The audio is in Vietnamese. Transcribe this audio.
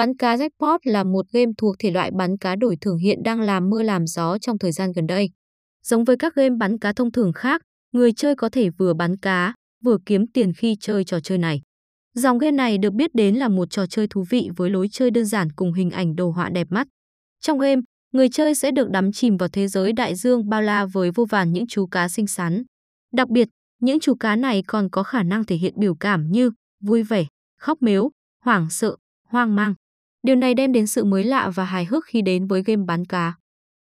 Bắn cá jackpot là một game thuộc thể loại bắn cá đổi thưởng hiện đang làm mưa làm gió trong thời gian gần đây. Giống với các game bắn cá thông thường khác, người chơi có thể vừa bắn cá, vừa kiếm tiền khi chơi trò chơi này. Dòng game này được biết đến là một trò chơi thú vị với lối chơi đơn giản cùng hình ảnh đồ họa đẹp mắt. Trong game, người chơi sẽ được đắm chìm vào thế giới đại dương bao la với vô vàn những chú cá xinh xắn. Đặc biệt, những chú cá này còn có khả năng thể hiện biểu cảm như vui vẻ, khóc mếu, hoảng sợ, hoang mang. Điều này đem đến sự mới lạ và hài hước khi đến với game bán cá.